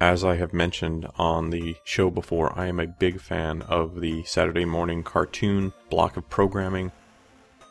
As I have mentioned on the show before, I am a big fan of the Saturday morning cartoon block of programming.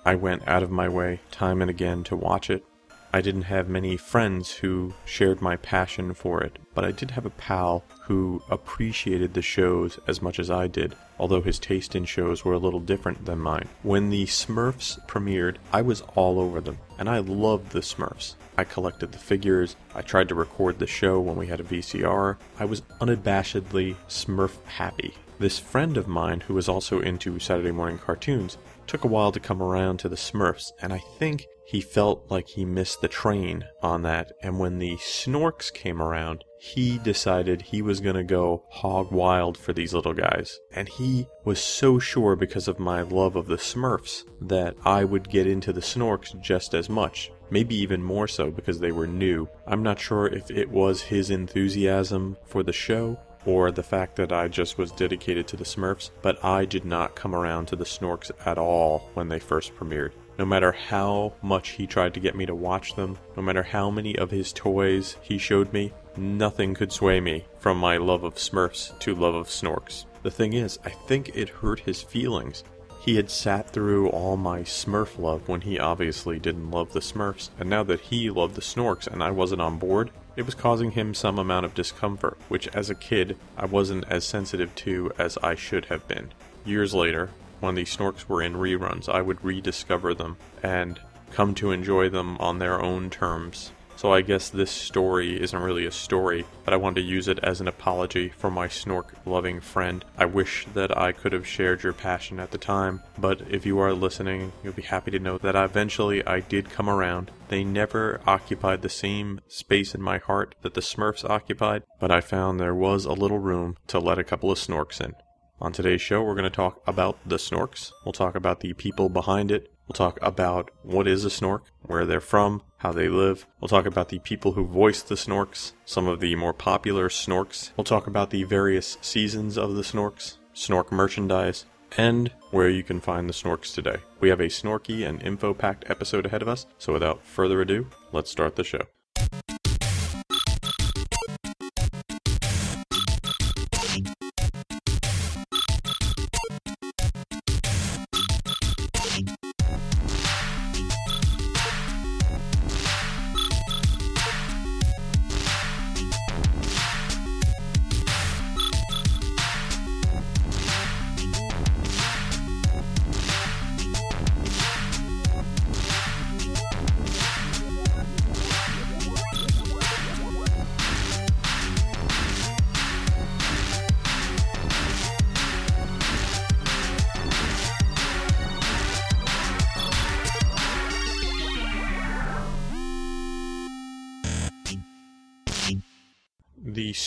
I went out of my way time and again to watch it. I didn't have many friends who shared my passion for it, but I did have a pal who appreciated the shows as much as I did, although his taste in shows were a little different than mine. When the Smurfs premiered, I was all over them, and I loved the Smurfs. I collected the figures, I tried to record the show when we had a VCR. I was unabashedly Smurf happy. This friend of mine, who was also into Saturday morning cartoons, took a while to come around to the Smurfs, and I think he felt like he missed the train on that. And when the Snorks came around, he decided he was going to go hog wild for these little guys. And he was so sure because of my love of the Smurfs that I would get into the Snorks just as much. Maybe even more so because they were new. I'm not sure if it was his enthusiasm for the show or the fact that I just was dedicated to the Smurfs, but I did not come around to the Snorks at all when they first premiered. No matter how much he tried to get me to watch them, no matter how many of his toys he showed me, nothing could sway me from my love of Smurfs to love of Snorks. The thing is, I think it hurt his feelings. He had sat through all my Smurf love when he obviously didn't love the Smurfs, and now that he loved the Snorks and I wasn't on board, it was causing him some amount of discomfort, which as a kid I wasn't as sensitive to as I should have been. Years later, when these Snorks were in reruns, I would rediscover them and come to enjoy them on their own terms. So I guess this story isn't really a story, but I wanted to use it as an apology for my snork loving friend. I wish that I could have shared your passion at the time, but if you are listening, you'll be happy to know that eventually I did come around. They never occupied the same space in my heart that the Smurfs occupied, but I found there was a little room to let a couple of snorks in. On today's show, we're going to talk about the snorks. We'll talk about the people behind it. We'll talk about what is a snork, where they're from, how they live. We'll talk about the people who voiced the snorks, some of the more popular snorks. We'll talk about the various seasons of the snorks, snork merchandise, and where you can find the snorks today. We have a snorky and info packed episode ahead of us, so without further ado, let's start the show.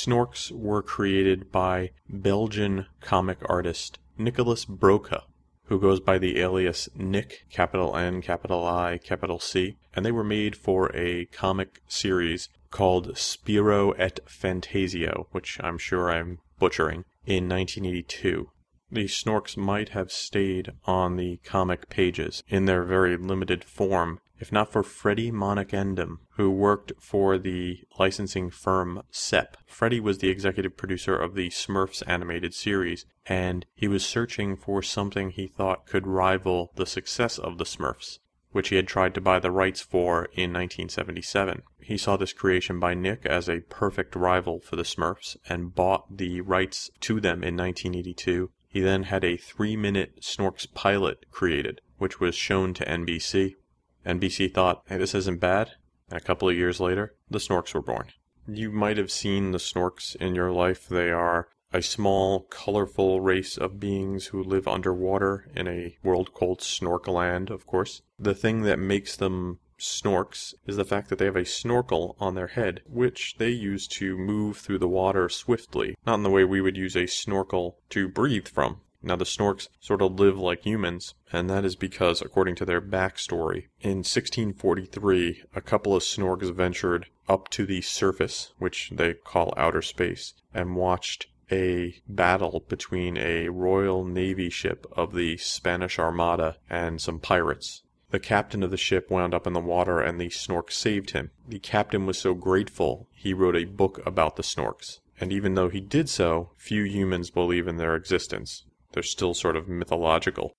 Snorks were created by Belgian comic artist Nicolas Broca, who goes by the alias Nick, capital N, capital I, capital C, and they were made for a comic series called Spirou et Fantasio, which I'm sure I'm butchering, in 1982. The Snorks might have stayed on the comic pages in their very limited form if not for Freddie Monnickendam, who worked for the licensing firm SEP. Freddie was the executive producer of the Smurfs animated series, and he was searching for something he thought could rival the success of the Smurfs, which he had tried to buy the rights for in 1977. He saw this creation by Nick as a perfect rival for the Smurfs and bought the rights to them in 1982. He then had a three minute Snorks pilot created, which was shown to NBC. NBC thought, hey, this isn't bad. And a couple of years later, the Snorks were born. You might have seen the Snorks in your life. They are a small, colorful race of beings who live underwater in a world called Snorkland, of course. The thing that makes them snorks is the fact that they have a snorkel on their head, which they use to move through the water swiftly, not in the way we would use a snorkel to breathe from. Now, the snorks sort of live like humans, and that is because, according to their backstory, in 1643, a couple of snorks ventured up to the surface, which they call outer space, and watched a battle between a Royal Navy ship of the Spanish Armada and some pirates. The captain of the ship wound up in the water and the Snork saved him. The captain was so grateful, he wrote a book about the snorks. And even though he did so, few humans believe in their existence. They're still sort of mythological.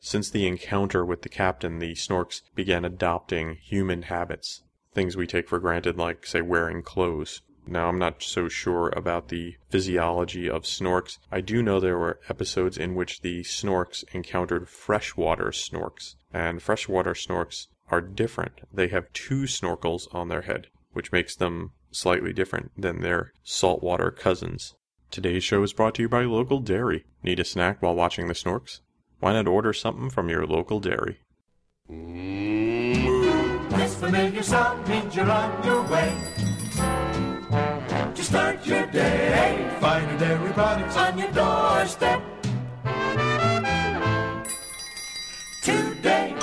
Since the encounter with the captain, the snorks began adopting human habits. Things we take for granted, like, say, wearing clothes. Now, I'm not so sure about the physiology of snorks. I do know there were episodes in which the snorks encountered freshwater snorks, and freshwater snorks are different. They have two snorkels on their head, which makes them slightly different than their saltwater cousins. Today's show is brought to you by Local Dairy. Need a snack while watching the snorks? Why not order something from your local dairy? Mm. This familiar sound means you're on your way. To start your day, find a dairy products on your doorstep. Today.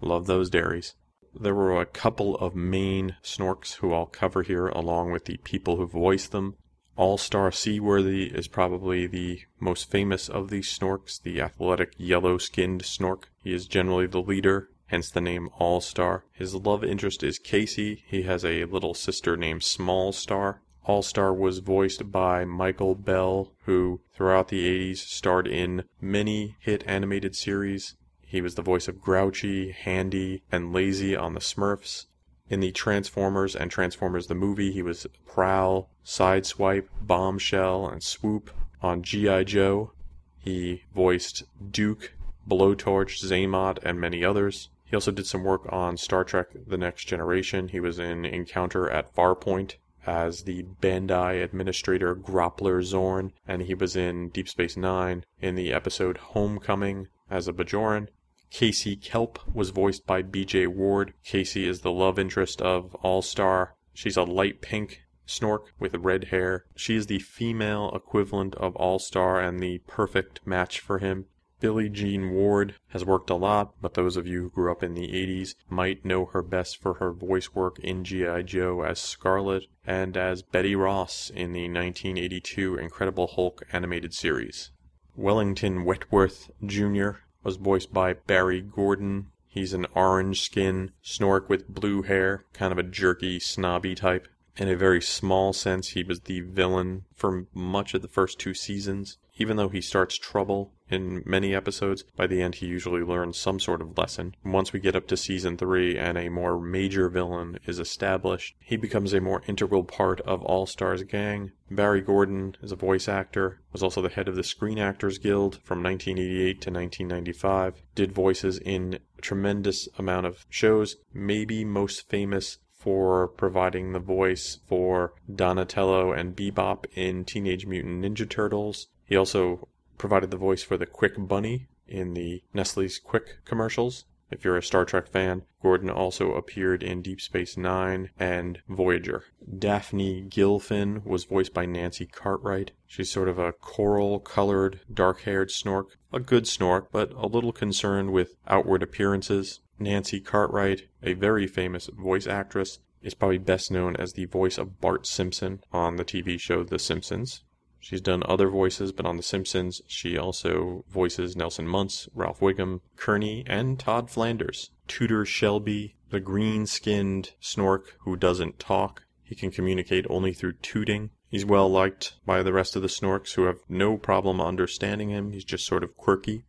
Love those dairies. There were a couple of main snorks who I'll cover here, along with the people who voiced them. All Star Seaworthy is probably the most famous of these snorks, the athletic yellow skinned snork. He is generally the leader, hence the name All Star. His love interest is Casey. He has a little sister named Small Star. All Star was voiced by Michael Bell, who throughout the 80s starred in many hit animated series. He was the voice of Grouchy, Handy, and Lazy on the Smurfs. In the Transformers and Transformers the movie, he was Prowl, Sideswipe, Bombshell, and Swoop. On G.I. Joe, he voiced Duke, Blowtorch, Xamot, and many others. He also did some work on Star Trek The Next Generation. He was in Encounter at Farpoint as the Bandi administrator Groppler Zorn, and he was in Deep Space Nine in the episode Homecoming as a Bajoran. Casey Kelp was voiced by BJ Ward. Casey is the love interest of All Star. She's a light pink snork with red hair. She is the female equivalent of All Star and the perfect match for him. Billie Jean Ward has worked a lot, but those of you who grew up in the 80s might know her best for her voice work in G.I. Joe as Scarlett and as Betty Ross in the 1982 Incredible Hulk animated series. Wellington Wetworth Jr. was voiced by Barry Gordon. He's an orange skin snork with blue hair, kind of a jerky, snobby type. In a very small sense, he was the villain for much of the first two seasons. Even though he starts trouble in many episodes, by the end he usually learns some sort of lesson. Once we get up to season 3 and a more major villain is established, he becomes a more integral part of All Stars gang. Barry Gordon is a voice actor, was also the head of the Screen Actors Guild from 1988 to 1995, did voices in a tremendous amount of shows, maybe most famous for providing the voice for Donatello and Bebop in Teenage Mutant Ninja Turtles. He also provided the voice for the Quik Bunny in the Nestle's Quik commercials. If you're a Star Trek fan, Gordon also appeared in Deep Space Nine and Voyager. Daffney Gillfin was voiced by Nancy Cartwright. She's sort of a coral colored, dark haired snork. A good snork, but a little concerned with outward appearances. Nancy Cartwright, a very famous voice actress, is probably best known as the voice of Bart Simpson on the TV show The Simpsons. She's done other voices, but on The Simpsons, she also voices Nelson Muntz, Ralph Wiggum, Kearney, and Todd Flanders. Tooter Shelby, the green skinned snork who doesn't talk. He can communicate only through tooting. He's well liked by the rest of the snorks who have no problem understanding him. He's just sort of quirky.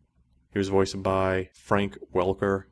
He was voiced by Frank Welker.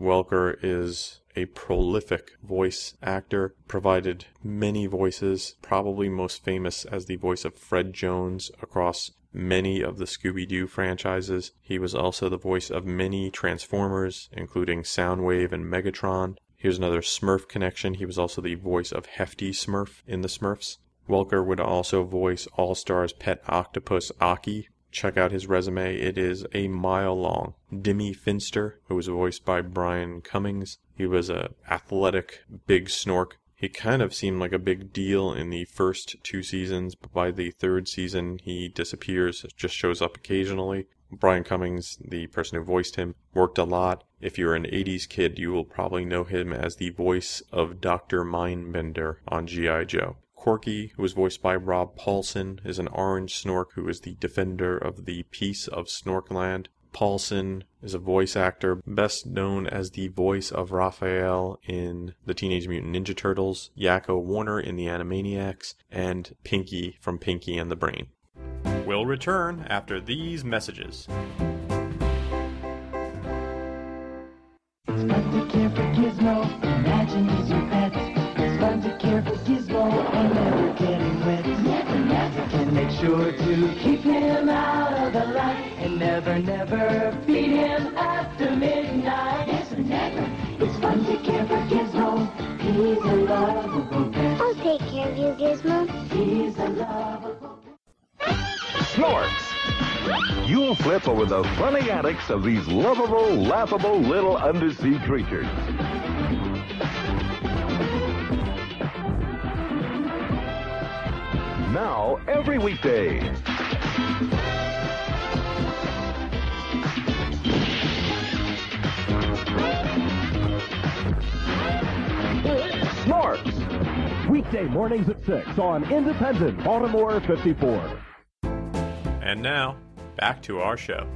Welker is a prolific voice actor, provided many voices, probably most famous as the voice of Fred Jones across many of the Scooby Doo franchises. He was also the voice of many Transformers, including Soundwave and Megatron. Here's another Smurf connection. He was also the voice of Hefty Smurf in the Smurfs. Welker would also voice All Star's pet octopus Occy. Check out his resume. It is a mile long. Dimmy Finster, who was voiced by Brian Cummings, he was a athletic, big snork. He kind of seemed like a big deal in the first two seasons, but by the third season, he disappears, just shows up occasionally. Brian Cummings, the person who voiced him, worked a lot. If you're an 80s kid, you will probably know him as the voice of Dr. Mindbender on G.I. Joe. Corky, who was voiced by Rob Paulsen, is an orange snork who is the defender of the peace of Snorkland. Paulsen is a voice actor, best known as the voice of Raphael in the Teenage Mutant Ninja Turtles, Yakko Warner in the Animaniacs, and Pinky from Pinky and the Brain. We'll return after these messages. Never, never feed him after midnight. Never, never. It's fun to care for Gizmo. He's a lovable pet. I'll take care of you, Gizmo. He's a lovable Snorks. You'll flip over the funny antics of these lovable, laughable little undersea creatures. Now, every weekday. Weekday mornings at 6 on Independent Baltimore 54. And now, back to our show.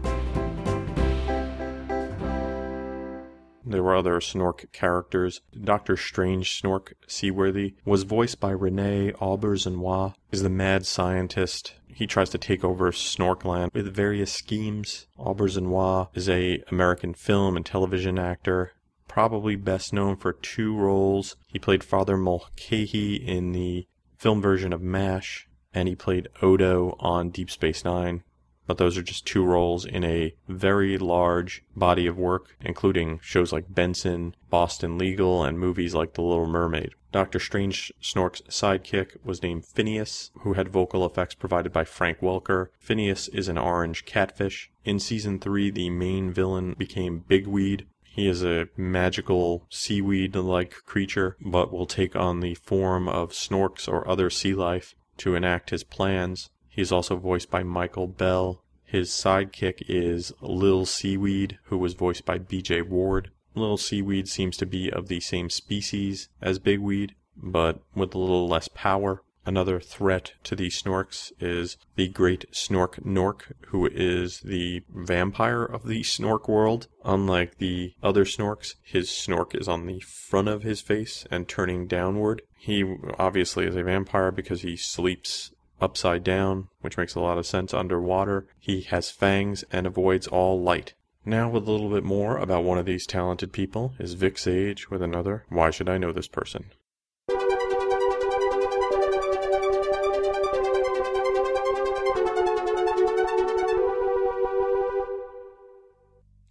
There were other Snork characters. Doctor Strange Snork Seaworthy was voiced by Rene Auberjonois. Is the mad scientist. He tries to take over Snorkland with various schemes. Auberjonois is a American film and television actor. Probably best known for two roles. He played Father Mulcahy in the film version of MASH, and he played Odo on Deep Space Nine. But those are just two roles in a very large body of work, including shows like Benson, Boston Legal, and movies like The Little Mermaid. Doctor Strange Snork's sidekick was named Phineas, who had vocal effects provided by Frank Welker. Phineas is an orange catfish. In season 3, the main villain became Bigweed, he is a magical seaweed like creature, but will take on the form of snorks or other sea life to enact his plans. He is also voiced by Michael Bell. His sidekick is Lil Seaweed, who was voiced by BJ Ward. Lil Seaweed seems to be of the same species as Bigweed, but with a little less power. Another threat to the Snorks is the great Snork Nork, who is the vampire of the Snork world. Unlike the other Snorks, his Snork is on the front of his face and turning downward. He obviously is a vampire because he sleeps upside down, which makes a lot of sense underwater. He has fangs and avoids all light. Now, with a little bit more about one of these talented people, is Vic Sage with another Why Should I Know This Person?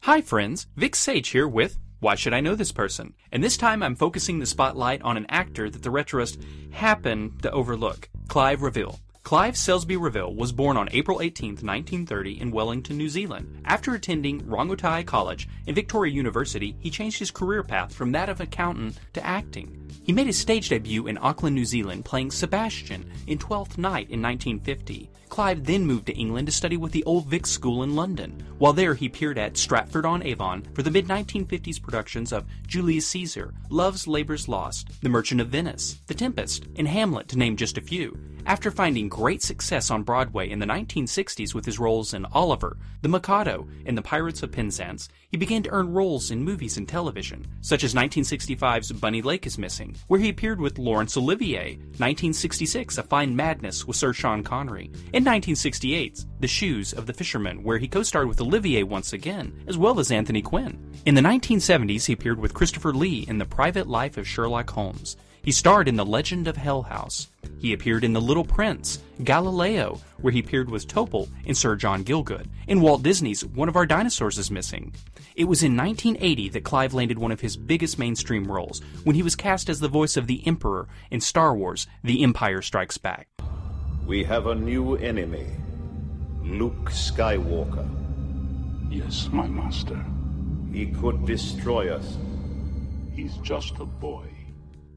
Hi, friends. Vic Sage here with Why Should I Know This Person? And this time I'm focusing the spotlight on an actor that the retroist happened to overlook Clive Revill. Clive Selsby Revill was born on April 18, 1930, in Wellington, New Zealand. After attending Rongotai College and Victoria University, he changed his career path from that of accountant to acting. He made his stage debut in Auckland, New Zealand, playing Sebastian in Twelfth Night in 1950. Clive then moved to England to study with the Old Vic School in London. While there, he appeared at Stratford on Avon for the mid 1950s productions of Julius Caesar, Love's Labour's Lost, The Merchant of Venice, The Tempest, and Hamlet, to name just a few. After finding great success on Broadway in the 1960s with his roles in Oliver, The Mikado, and The Pirates of Penzance, he began to earn roles in movies and television, such as 1965's Bunny Lake is Missing, where he appeared with Laurence Olivier, 1966 A Fine Madness with Sir Sean Connery, and 1968's The Shoes of the Fisherman, where he co-starred with Olivier once again, as well as Anthony Quinn. In the 1970s, he appeared with Christopher Lee in The Private Life of Sherlock Holmes. He starred in The Legend of Hell House. He appeared in The Little Prince, Galileo, where he appeared with Topol and Sir John Gielgud, and Walt Disney's One of Our Dinosaurs is Missing. It was in 1980 that Clive landed one of his biggest mainstream roles when he was cast as the voice of the Emperor in Star Wars The Empire Strikes Back. We have a new enemy. Luke Skywalker. Yes, my master. He could destroy us. He's just a boy.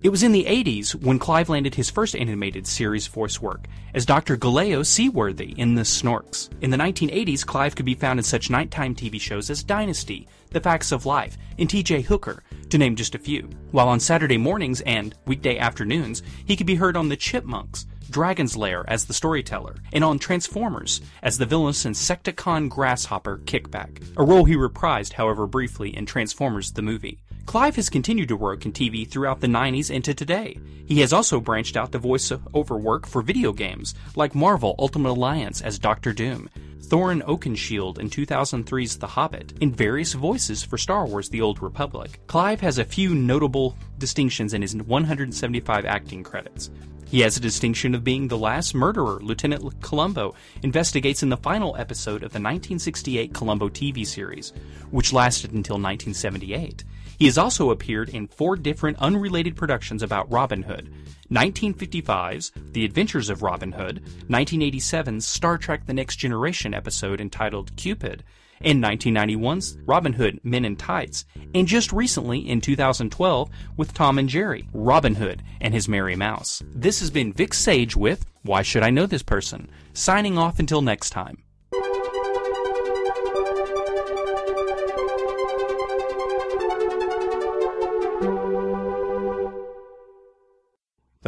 It was in the 80s when Clive landed his first animated series voice work as Dr. Galeo Seaworthy in The Snorks. In the 1980s, Clive could be found in such nighttime TV shows as Dynasty, The Facts of Life, and TJ Hooker, to name just a few. While on Saturday mornings and weekday afternoons, he could be heard on The Chipmunks, Dragon's Lair as the storyteller, and on Transformers as the villainous Insecticon Grasshopper Kickback, a role he reprised, however briefly, in Transformers the movie. Clive has continued to work in TV throughout the 90s into today. He has also branched out to voice-over work for video games, like Marvel Ultimate Alliance as Doctor Doom, Thorin Oakenshield in 2003's The Hobbit, and various voices for Star Wars The Old Republic. Clive has a few notable distinctions in his 175 acting credits. He has a distinction of being the last murderer Lieutenant Columbo investigates in the final episode of the 1968 Columbo TV series, which lasted until 1978. He has also appeared in four different unrelated productions about Robin Hood 1955's The Adventures of Robin Hood, 1987's Star Trek The Next Generation episode entitled Cupid, in 1991's Robin Hood Men in Tights, and just recently in 2012 with Tom and Jerry, Robin Hood and his Merry Mouse. This has been Vic Sage with Why Should I Know This Person? Signing off until next time.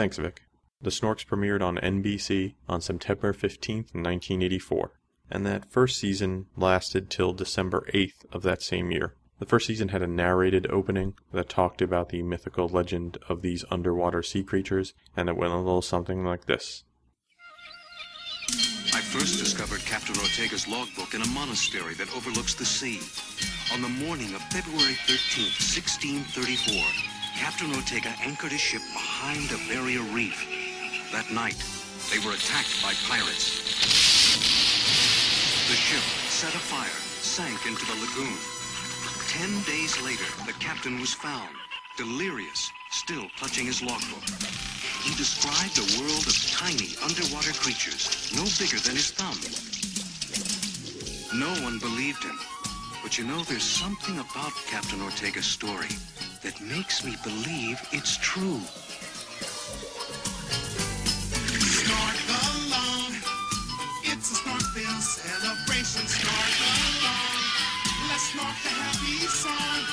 Thanks, Vic. The Snorks premiered on NBC on September 15th, 1984, and that first season lasted till December 8th of that same year. The first season had a narrated opening that talked about the mythical legend of these underwater sea creatures, and it went a little something like this. I first discovered Captain Ortega's logbook in a monastery that overlooks the sea. On the morning of February 13th, 1634, Captain Ortega anchored his ship behind a barrier reef. That night, they were attacked by pirates. The ship set afire, sank into the lagoon. Ten days later, the captain was found, delirious, still clutching his logbook. He described a world of tiny underwater creatures, no bigger than his thumb. No one believed him. But you know, there's something about Captain Ortega's story that makes me believe it's true. Snort along. It's a Snorkville celebration. Snort along. Let's snort the happy song.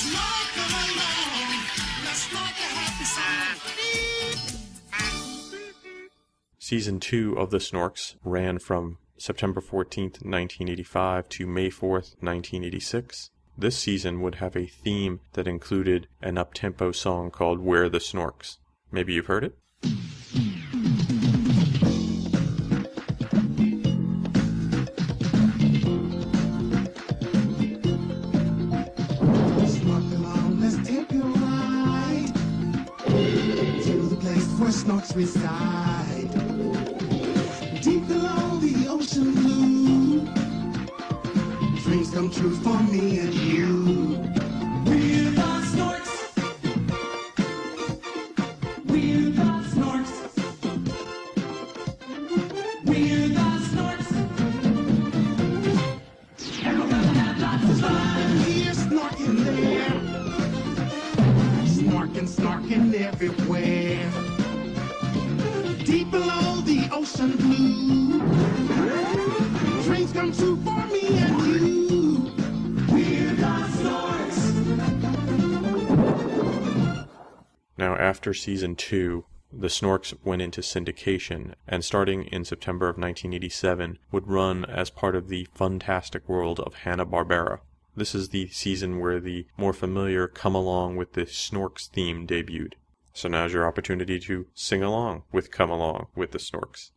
Snort along. Let's snort the happy song. Season 2 of The Snorks ran from September 14th, 1985 to May 4th, 1986. This season would have a theme that included an up-tempo song called We're the Snorks. Maybe you've heard it? Come true for me and you. We're the snorks. We're the snorks. We're the snorks. We're gonna have lots of fun. Snorking everywhere. Deep below the ocean blue. Dreams come true for me Now, after season 2, the Snorks went into syndication, and starting in September of 1987, would run as part of the Fantastic World of Hanna-Barbera. This is the season where the more familiar Come Along with the Snorks theme debuted. So now's your opportunity to sing along with Come Along with the Snorks.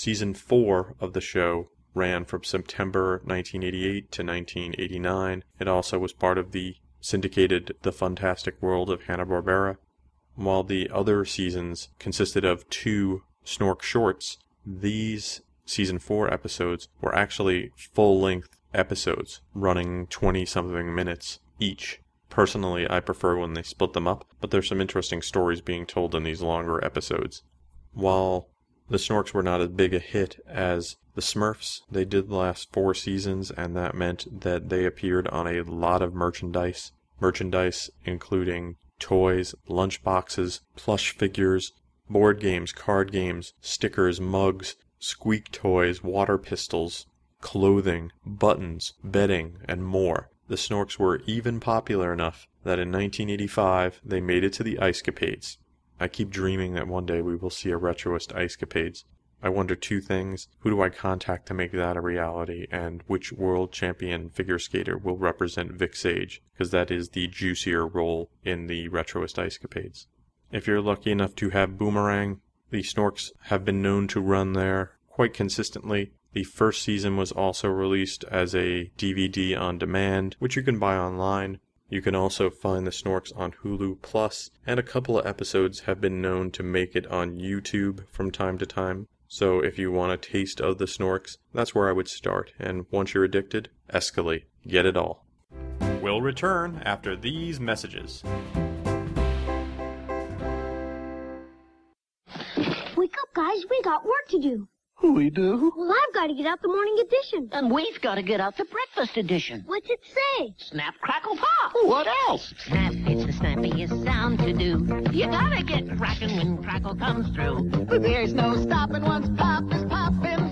Season 4 of the show ran from September 1988 to 1989. It also was part of the syndicated The Fantastic World of Hanna-Barbera. While the other seasons consisted of two Snork shorts, these season 4 episodes were actually full-length episodes running 20 something minutes each. Personally, I prefer when they split them up, but there's some interesting stories being told in these longer episodes. While the Snorks were not as big a hit as the Smurfs, they did last four seasons, and that meant that they appeared on a lot of merchandise. Merchandise including toys, lunchboxes, plush figures, board games, card games, stickers, mugs, squeak toys, water pistols, clothing, buttons, bedding, and more. The Snorks were even popular enough that in 1985 they made it to the Ice Capades. I keep dreaming that one day we will see a retroist Ice Capades. I wonder two things. Who do I contact to make that a reality? And which world champion figure skater will represent Vic Sage? Because that is the juicier role in the retroist Ice Capades. If you're lucky enough to have Boomerang, the Snorks have been known to run there quite consistently. The first season was also released as a DVD on demand, which you can buy online. You can also find the Snorks on Hulu Plus, and a couple of episodes have been known to make it on YouTube from time to time. So if you want a taste of the Snorks, that's where I would start. And once you're addicted, escalate. Get it all. We'll return after these messages. Wake up, guys. We got work to do. We do? Well, I've got to get out the morning edition. And we've got to get out the breakfast edition. What's it say? Snap, crackle, pop. What else? Snap, it's the snappiest sound to do. You gotta get cracking when crackle comes through. There's no stopping once pop is popping.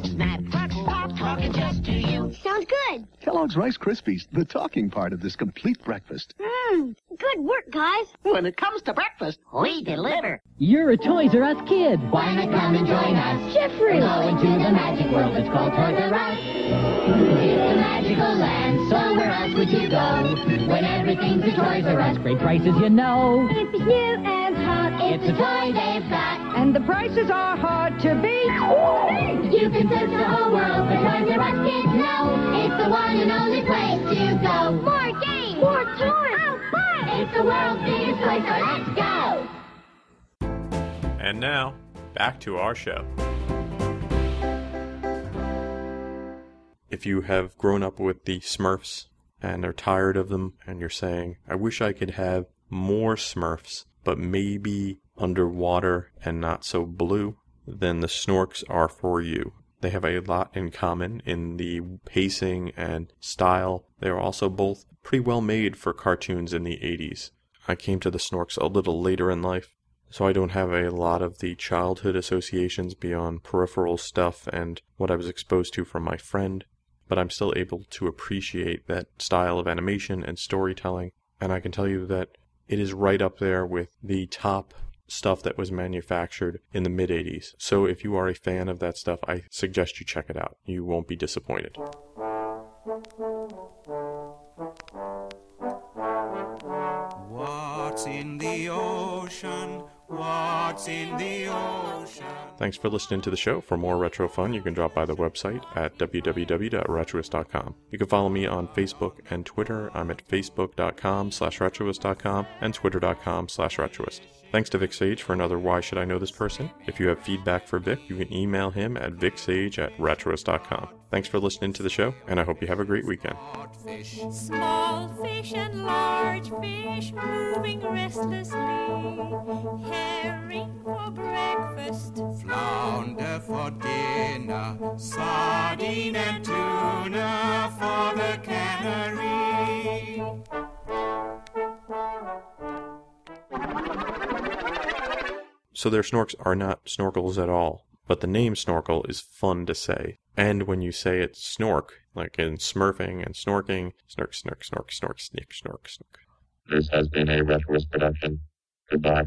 Snap, crackle, pop, talking just to you. Sounds good. Kellogg's Rice Krispies, the talking part of this complete breakfast. Mmm. Good work, guys. When it comes to breakfast, we deliver. You're a Toys R Us kid. Why not come and join us? Jeffrey. Go into the magic world that's called Toys R Us. It's a magical land, so where else would you go? When everything's a Toys R Us. Great prices, you know. If it's new and hot, It's a toy they've got. And the prices are hard to beat. You can search the whole world for Toys R Us kids know. It's the one and only place to go. More games. More toys. Oh, fun. It's the world's biggest toy, so let's go. And now, back to our show. If you have grown up with the Smurfs and are tired of them, and you're saying, I wish I could have more Smurfs, but maybe underwater and not so blue, then the Snorks are for you. They have a lot in common in the pacing and style. They are also both pretty well made for cartoons in the 80s. I came to the Snorks a little later in life, so I don't have a lot of the childhood associations beyond peripheral stuff and what I was exposed to from my friend, but I'm still able to appreciate that style of animation and storytelling, and I can tell you that it is right up there with the top stuff that was manufactured in the mid 80s. So if you are a fan of that stuff, I suggest you check it out. You won't be disappointed. What's in the ocean? What's in the ocean? Thanks for listening to the show. For more retro fun, you can drop by the website at www.retroist.com. You can follow me on Facebook and Twitter. I'm at facebook.com slash retroist.com and twitter.com slash retroist. Thanks to Vic Sage for another Why Should I Know This Person? If you have feedback for Vic, you can email him at vicsage at retroist.com. Thanks for listening to the show, and I hope you have a great weekend. Small fish and large fish moving restlessly. Herring for breakfast. Flounder for dinner, sardine and tuna for the cannery. So their snorks are not snorkels at all, but the name snorkel is fun to say. And when you say it snork, like in smurfing and snorking, snork, snork, snork, snork, snick, snork, snork. This has been a Retroist production. Goodbye.